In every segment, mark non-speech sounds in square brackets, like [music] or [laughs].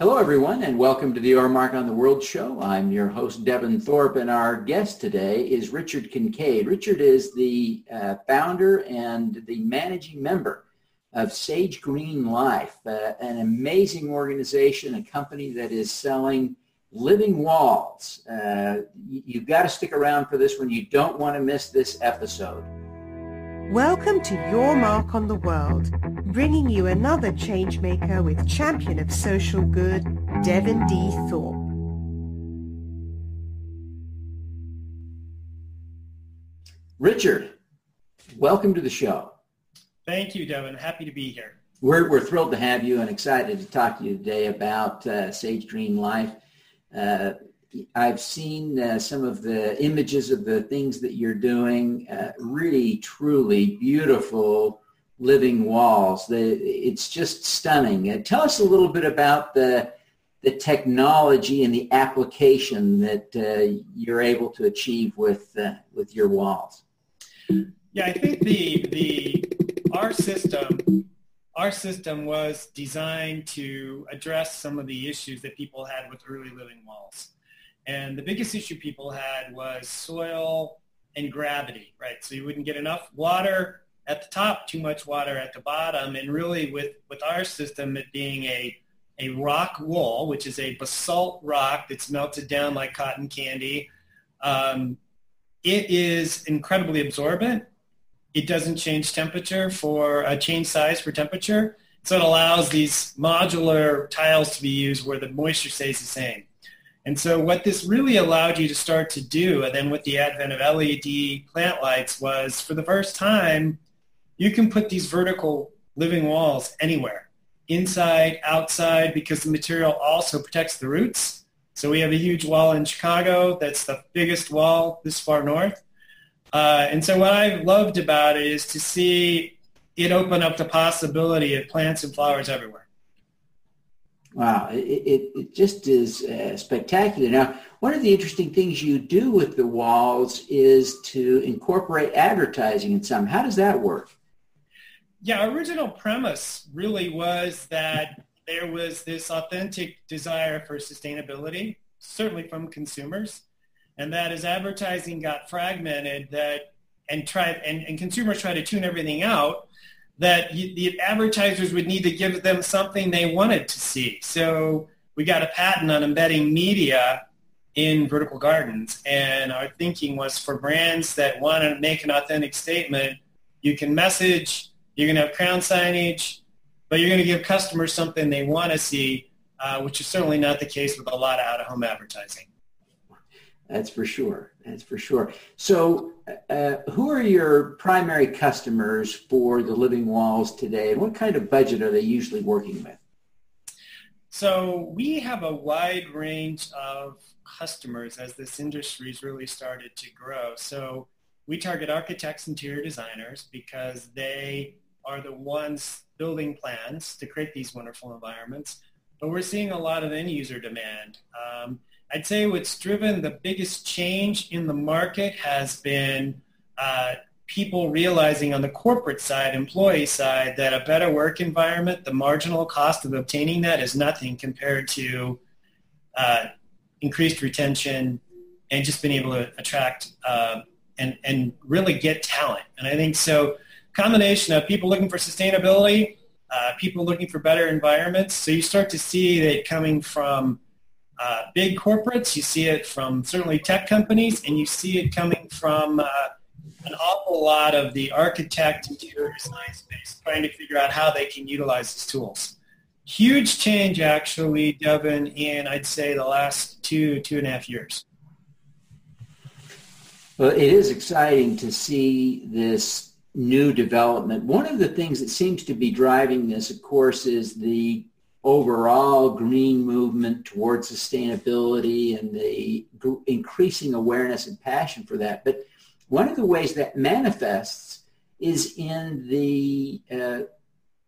Hello, everyone, and welcome to the Your Mark on the World show. I'm your host, Devin Thorpe, and our guest today is Richard Kincaid. Richard is the uh, founder and the managing member of Sage Green Life, uh, an amazing organization, a company that is selling living walls. Uh, you've got to stick around for this one. You don't want to miss this episode. Welcome to Your Mark on the World, bringing you another changemaker with champion of social good, Devin D. Thorpe. Richard, welcome to the show. Thank you, Devin. Happy to be here. We're, we're thrilled to have you and excited to talk to you today about uh, Sage Green Life. Uh, I've seen uh, some of the images of the things that you're doing. Uh, really, truly beautiful living walls. The, it's just stunning. Uh, tell us a little bit about the the technology and the application that uh, you're able to achieve with uh, with your walls. Yeah, I think the the our system our system was designed to address some of the issues that people had with early living walls. And the biggest issue people had was soil and gravity, right? So you wouldn't get enough water at the top, too much water at the bottom. And really with, with our system, it being a, a rockwool, which is a basalt rock that's melted down like cotton candy, um, it is incredibly absorbent it doesn't change temperature for uh, change size for temperature. So it allows these modular tiles to be used where the moisture stays the same. And so what this really allowed you to start to do, and then with the advent of LED plant lights, was for the first time, you can put these vertical living walls anywhere, inside, outside, because the material also protects the roots. So we have a huge wall in Chicago that's the biggest wall this far north. Uh, and so what I loved about it is to see it open up the possibility of plants and flowers everywhere. Wow, it, it, just is uh, spectacular. Now, one of the interesting things you do with the walls is to incorporate advertising in some. How does that work? Yeah, original premise really was that there was this authentic desire for sustainability, certainly from consumers and that as advertising got fragmented that and tried and, and consumers try to tune everything out that you, the advertisers would need to give them something they wanted to see. So we got a patent on embedding media in vertical gardens and our thinking was for brands that want to make an authentic statement you can message you're going to have crown signage but you're going to give customers something they want to see uh, which is certainly not the case with a lot of out-of-home advertising that's for sure. That's for sure. So uh, who are your primary customers for the Living Walls today, and what kind of budget are they usually working with? So we have a wide range of customers as this industry's really started to grow. So we target architects, interior designers, because they are the ones building plans to create these wonderful environments. But we're seeing a lot of end user demand. Um, I'd say what's driven the biggest change in the market has been uh, people realizing on the corporate side, employee side, that a better work environment, the marginal cost of obtaining that is nothing compared to uh, increased retention and just being able to attract uh, and, and really get talent. And I think so combination of people looking for sustainability, uh, people looking for better environments. So you start to see that coming from uh, big corporates. You see it from certainly tech companies, and you see it coming from uh, an awful lot of the architect and interior design space, trying to figure out how they can utilize these tools. Huge change, actually, Devin, in I'd say the last two two and a half years. Well, it is exciting to see this new development. One of the things that seems to be driving this, of course, is the overall green movement towards sustainability and the increasing awareness and passion for that. But one of the ways that manifests is in the uh,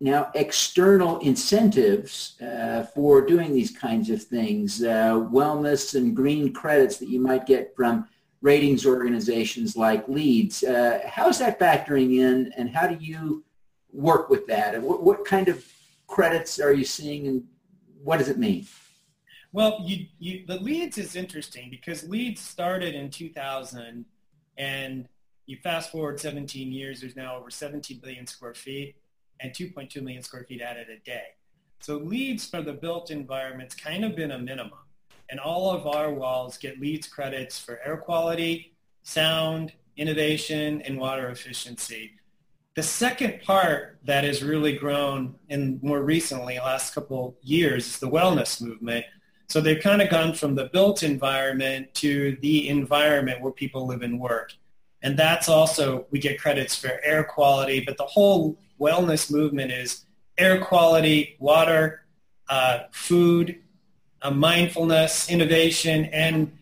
now external incentives uh, for doing these kinds of things, uh, wellness and green credits that you might get from ratings organizations like LEEDS. Uh, how is that factoring in and how do you work with that? And what, what kind of credits are you seeing and what does it mean? Well, you, you, the LEEDs is interesting because LEEDs started in 2000 and you fast forward 17 years, there's now over 17 billion square feet and 2.2 million square feet added a day. So LEEDs for the built environment's kind of been a minimum. And all of our walls get LEEDs credits for air quality, sound, innovation, and water efficiency. The second part that has really grown in more recently, last couple years, is the wellness movement. So they've kind of gone from the built environment to the environment where people live and work. And that's also, we get credits for air quality, but the whole wellness movement is air quality, water, uh, food, uh, mindfulness, innovation, and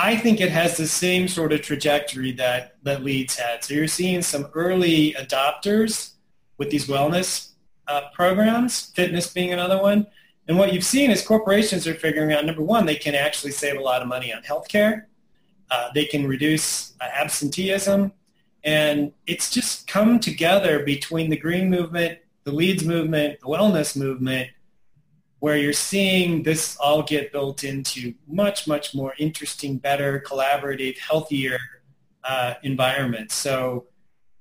I think it has the same sort of trajectory that, that LEEDs had. So you're seeing some early adopters with these wellness uh, programs, fitness being another one. And what you've seen is corporations are figuring out, number one, they can actually save a lot of money on healthcare. Uh, they can reduce uh, absenteeism. And it's just come together between the green movement, the LEEDs movement, the wellness movement, where you're seeing this all get built into much, much more interesting, better, collaborative, healthier uh, environments. So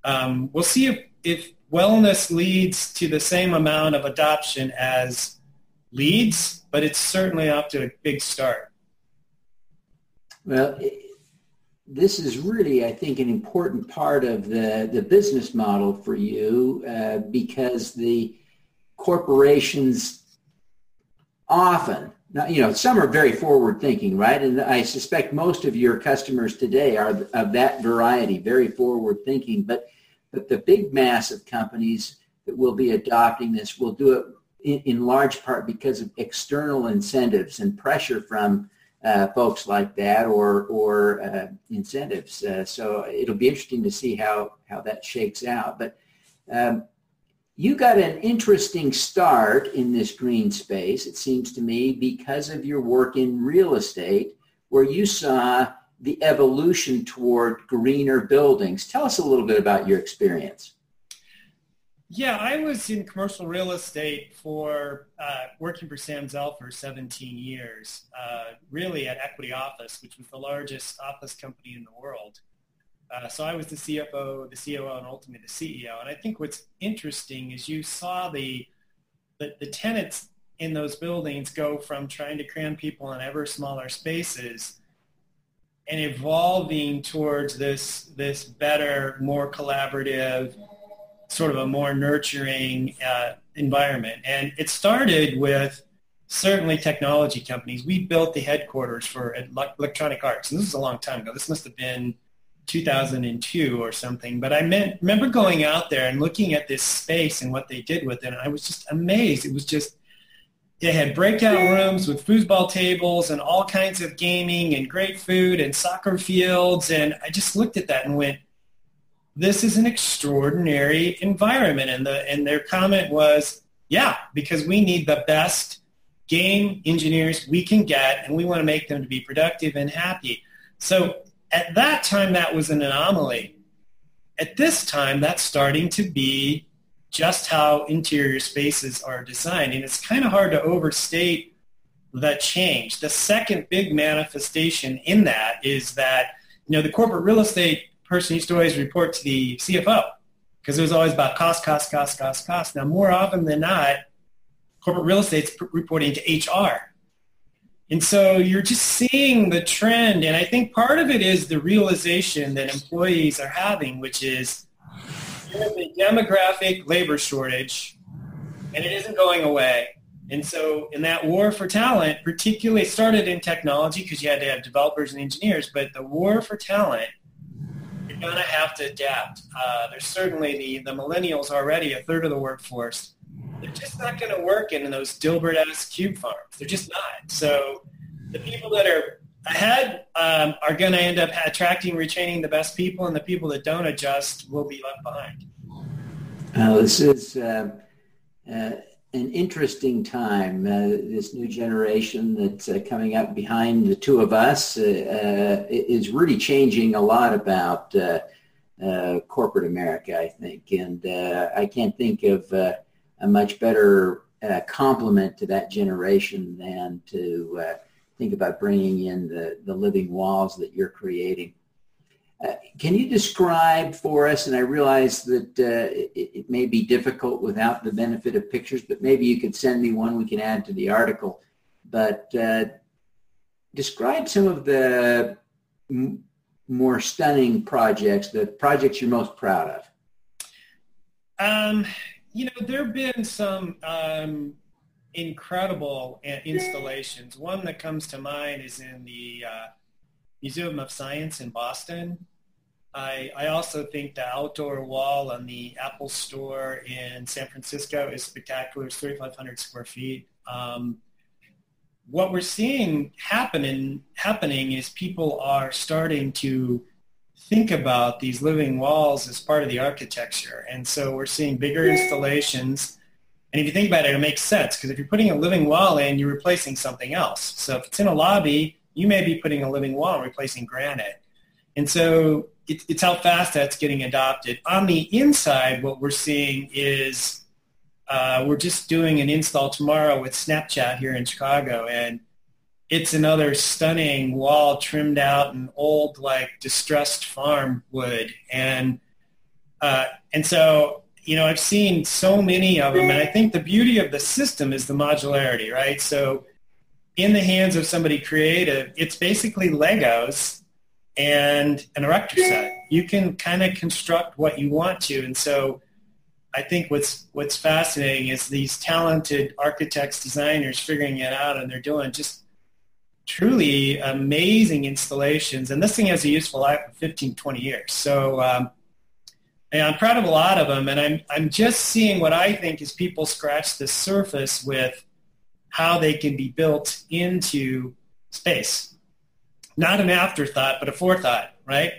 um, we'll see if, if wellness leads to the same amount of adoption as LEEDs, but it's certainly off to a big start. Well, this is really, I think, an important part of the, the business model for you uh, because the corporations often, you know, some are very forward thinking, right? And I suspect most of your customers today are of that variety, very forward thinking. But, but the big mass of companies that will be adopting this will do it in, in large part because of external incentives and pressure from uh, folks like that or, or uh, incentives. Uh, so it'll be interesting to see how, how that shakes out. But um, you got an interesting start in this green space, it seems to me, because of your work in real estate, where you saw the evolution toward greener buildings. Tell us a little bit about your experience. Yeah, I was in commercial real estate for uh, working for Sam Zell for 17 years, uh, really at Equity Office, which was the largest office company in the world. Uh, so I was the CFO, the COO, and ultimately the CEO. And I think what's interesting is you saw the, the, the tenants in those buildings go from trying to cram people in ever smaller spaces and evolving towards this this better, more collaborative, sort of a more nurturing uh, environment. And it started with certainly technology companies. We built the headquarters for Electronic Arts, and this is a long time ago. This must have been 2002 or something. But I meant, remember going out there and looking at this space and what they did with it. And I was just amazed. It was just, they had breakout rooms with foosball tables and all kinds of gaming and great food and soccer fields. And I just looked at that and went, this is an extraordinary environment. And, the, and their comment was, yeah, because we need the best game engineers we can get and we want to make them to be productive and happy. So at that time, that was an anomaly. At this time, that's starting to be just how interior spaces are designed. And it's kind of hard to overstate the change. The second big manifestation in that is that, you know, the corporate real estate person used to always report to the CFO because it was always about cost, cost, cost, cost, cost. Now, more often than not, corporate real estate's reporting to HR and so you're just seeing the trend. And I think part of it is the realization that employees are having, which is a demographic labor shortage and it isn't going away. And so in that war for talent, particularly started in technology because you had to have developers and engineers, but the war for talent, you're going to have to adapt. Uh, there's certainly the, the millennials already, a third of the workforce they're just not going to work in those Dilbert-esque cube farms. They're just not. So the people that are ahead um, are going to end up attracting, retaining the best people, and the people that don't adjust will be left behind. Uh, this is uh, uh, an interesting time. Uh, this new generation that's uh, coming up behind the two of us uh, is really changing a lot about corporate America, I think. And I can't think of a much better uh, complement to that generation than to uh, think about bringing in the, the living walls that you're creating. Uh, can you describe for us, and I realize that uh, it, it, may be difficult without the benefit of pictures, but maybe you could send me one we can add to the article. But uh, describe some of the m- more stunning projects, the projects you're most proud of. Um, you know, there have been some um, incredible uh, installations. One that comes to mind is in the uh, Museum of Science in Boston. I, I also think the outdoor wall on the Apple store in San Francisco is spectacular. It's 3,500 square feet. Um, what we're seeing happening happening is people are starting to think about these living walls as part of the architecture, and so we're seeing bigger installations. And if you think about it, it makes sense because if you're putting a living wall in, you're replacing something else. So if it's in a lobby, you may be putting a living wall and replacing granite. And so it, it's how fast that's getting adopted. On the inside, what we're seeing is uh, we're just doing an install tomorrow with Snapchat here in Chicago, and it's another stunning wall trimmed out in old, like distressed farm wood, and uh, and so you know I've seen so many of them, and I think the beauty of the system is the modularity, right? So in the hands of somebody creative, it's basically Legos and an erector set. You can kind of construct what you want to. And so I think what's what's fascinating is these talented architects, designers figuring it out and they're doing just truly amazing installations. And this thing has a useful life of 15, 20 years. So um, I'm proud of a lot of them. And I'm, I'm just seeing what I think is people scratch the surface with how they can be built into space. Not an afterthought, but a forethought, right?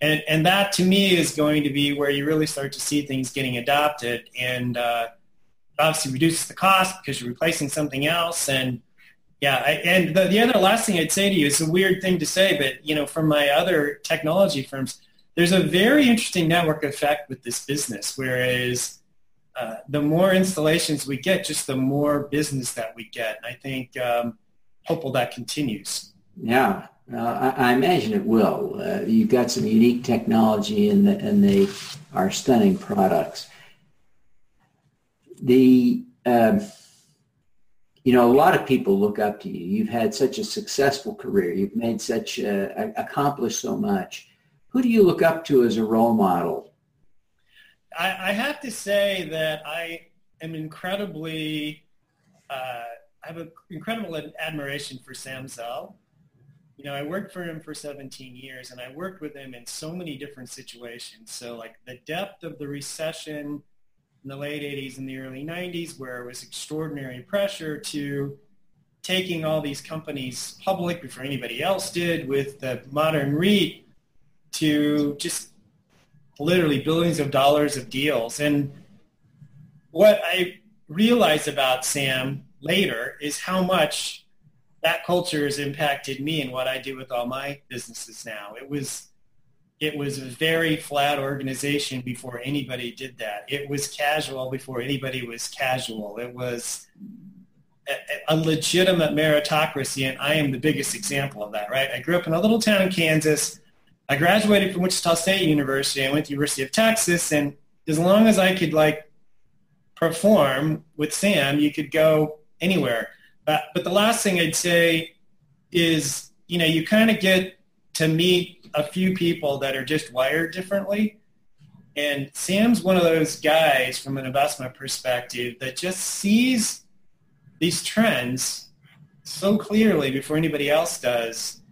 And, and that to me is going to be where you really start to see things getting adopted and uh, obviously reduces the cost because you're replacing something else. And yeah, I, and the, the other last thing I'd say to you is a weird thing to say, but you know, from my other technology firms, there's a very interesting network effect with this business, whereas uh, the more installations we get, just the more business that we get. And I think um, hopeful that continues. Yeah, uh, I, I, imagine it will. Uh, you've got some unique technology, and the, and they are stunning products. The um, you know, a lot of people look up to you. You've had such a successful career. You've made such a, accomplished so much. Who do you look up to as a role model? I, I have to say that I am incredibly, uh, I have an incredible admiration for Sam Zell. You know, I worked for him for 17 years, and I worked with him in so many different situations. So, like the depth of the recession in the late 80s and the early 90s, where it was extraordinary pressure to taking all these companies public before anybody else did with the modern REIT to just literally billions of dollars of deals. And what I realized about Sam later is how much that culture has impacted me and what I do with all my businesses now. It was it was a very flat organization before anybody did that. It was casual before anybody was casual. It was a, a legitimate meritocracy, and I am the biggest example of that, right? I grew up in a little town in Kansas I graduated from Wichita State University. I went to the University of Texas, and as long as I could like perform with Sam, you could go anywhere. But but the last thing I'd say is, you know, you kind of get to meet a few people that are just wired differently. And Sam's one of those guys from an investment perspective that just sees these trends so clearly before anybody else does.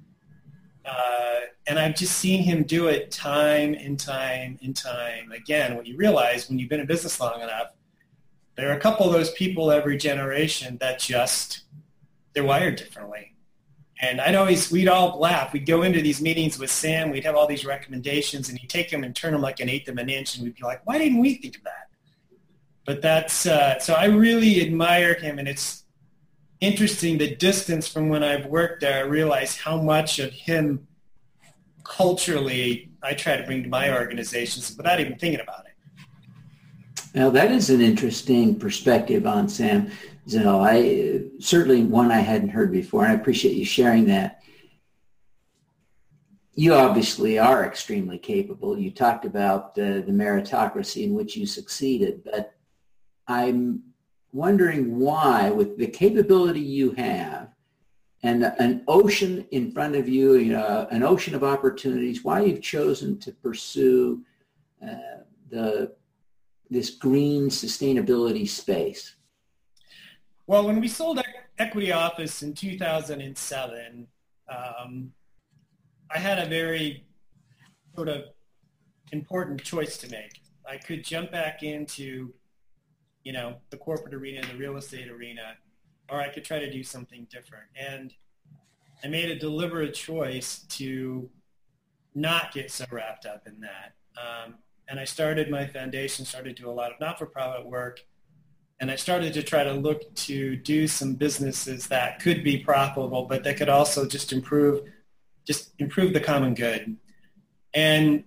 Uh, and I've just seen him do it time and time and time again. What you realize when you've been in business long enough, there are a couple of those people every generation that just, they're wired differently. And I'd always, we'd all laugh. We'd go into these meetings with Sam. We'd have all these recommendations, and he'd take them and turn them like an eighth of an inch, and we'd be like, why didn't we think of that? But that's, uh, so I really admire him, and it's interesting the distance from when I've worked there. I realize how much of him culturally I try to bring to my organizations without even thinking about it. Now that is an interesting perspective on Sam Zell. I certainly one I hadn't heard before, and I appreciate you sharing that. You obviously are extremely capable. You talked about uh, the meritocracy in which you succeeded, but I'm wondering why, with the capability you have, and an ocean in front of you, you know, an ocean of opportunities, why you've chosen to pursue uh, the this green sustainability space? Well, when we sold Equity Office in 2007, um, I had a very sort of important choice to make. I could jump back into, you know, the corporate arena, and the real estate arena, or I could try to do something different. And I made a deliberate choice to not get so wrapped up in that. Um, and I started my foundation, started to do a lot of not-for-profit work, and I started to try to look to do some businesses that could be profitable, but that could also just improve, just improve the common good. And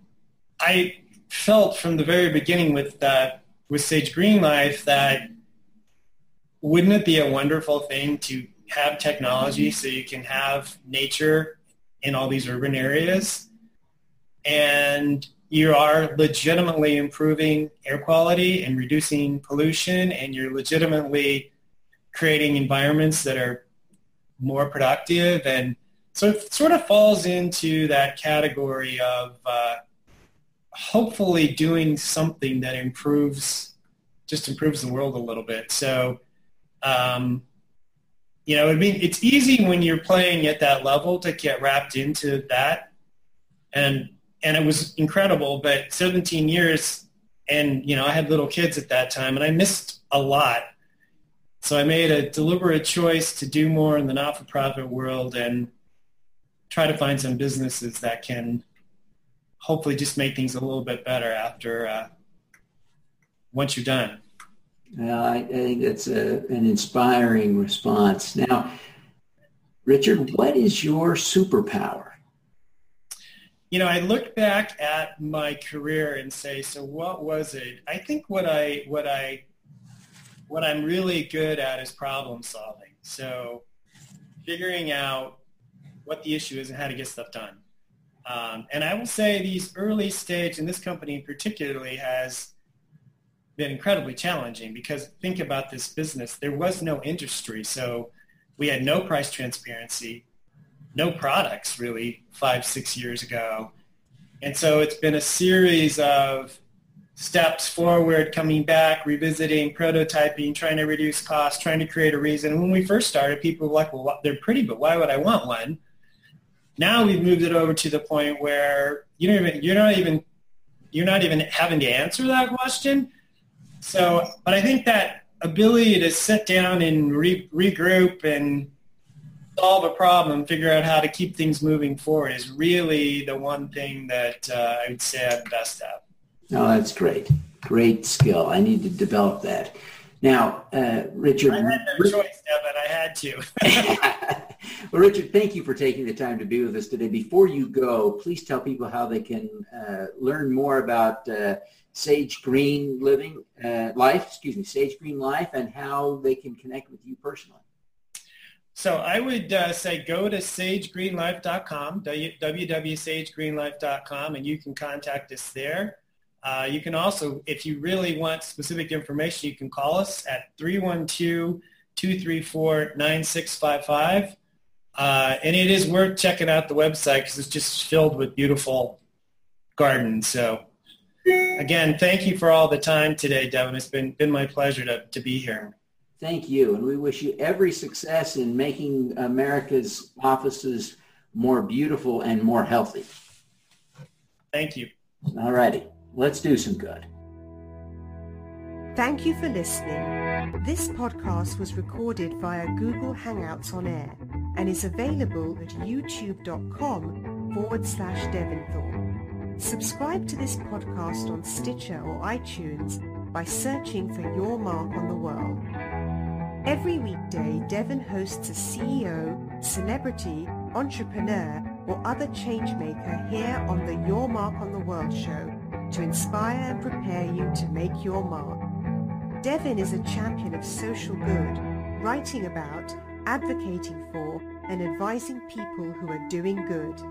I felt from the very beginning with uh, with Sage Green Life that wouldn't it be a wonderful thing to have technology so you can have nature in all these urban areas and you are legitimately improving air quality and reducing pollution and you're legitimately creating environments that are more productive and so it sort of falls into that category of uh, hopefully doing something that improves just improves the world a little bit. So um, you know i mean it's easy when you're playing at that level to get wrapped into that and and it was incredible. But 17 years, and you know, I had little kids at that time, and I missed a lot. So I made a deliberate choice to do more in the not-for-profit world and try to find some businesses that can hopefully just make things a little bit better after uh, once you're done. Well, I, I think that's a, an inspiring response. Now, Richard, what is your superpower? You know, I look back at my career and say, so what was it? I think what I what I what I'm really good at is problem solving. So figuring out what the issue is and how to get stuff done. Um, and I will say these early stage, and this company particularly has been incredibly challenging because think about this business. There was no industry, so we had no price transparency no products really five, six years ago. And so it's been a series of steps forward, coming back, revisiting, prototyping, trying to reduce costs, trying to create a reason. When we first started, people were like, well, they're pretty, but why would I want one? Now we've moved it over to the point where you don't even, you're not even, you're not even having to answer that question. So, but I think that ability to sit down and re- regroup and solve a problem, figure out how to keep things moving forward is really the one thing that uh, I would say I'm best at. Oh, that's great. Great skill. I need to develop that. Now, uh, Richard. I had no choice, Devin. I had to. [laughs] well, Richard, thank you for taking the time to be with us today. Before you go, please tell people how they can uh, learn more about uh, Sage Green Living uh, Life, excuse me, Sage Green Life, and how they can connect with you personally. So I would uh, say go to sagegreenlife.com, www.sagegreenlife.com, and you can contact us there. Uh, you can also, if you really want specific information, you can call us at 312-234-9655. Uh, and it is worth checking out the website because it's just filled with beautiful gardens. So again, thank you for all the time today, Devin. It's been, been my pleasure to, to be here. Thank you. And we wish you every success in making America's offices more beautiful and more healthy. Thank you. All righty. Let's do some good. Thank you for listening. This podcast was recorded via Google Hangouts on Air and is available at youtube.com forward slash Devinthorpe. Subscribe to this podcast on Stitcher or iTunes by searching for Your Mark on the World. Every weekday, Devin hosts a CEO, celebrity, entrepreneur, or other changemaker here on the Your Mark on the World show to inspire and prepare you to make your mark. Devin is a champion of social good, writing about, advocating for, and advising people who are doing good.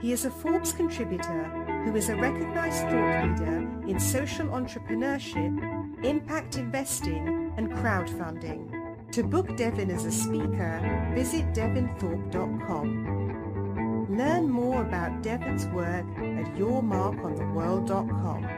He is a Forbes contributor who is a recognized thought leader in social entrepreneurship, impact investing, and crowdfunding. To book Devin as a speaker, visit devinthorpe.com. Learn more about Devin's work at yourmarkontheworld.com.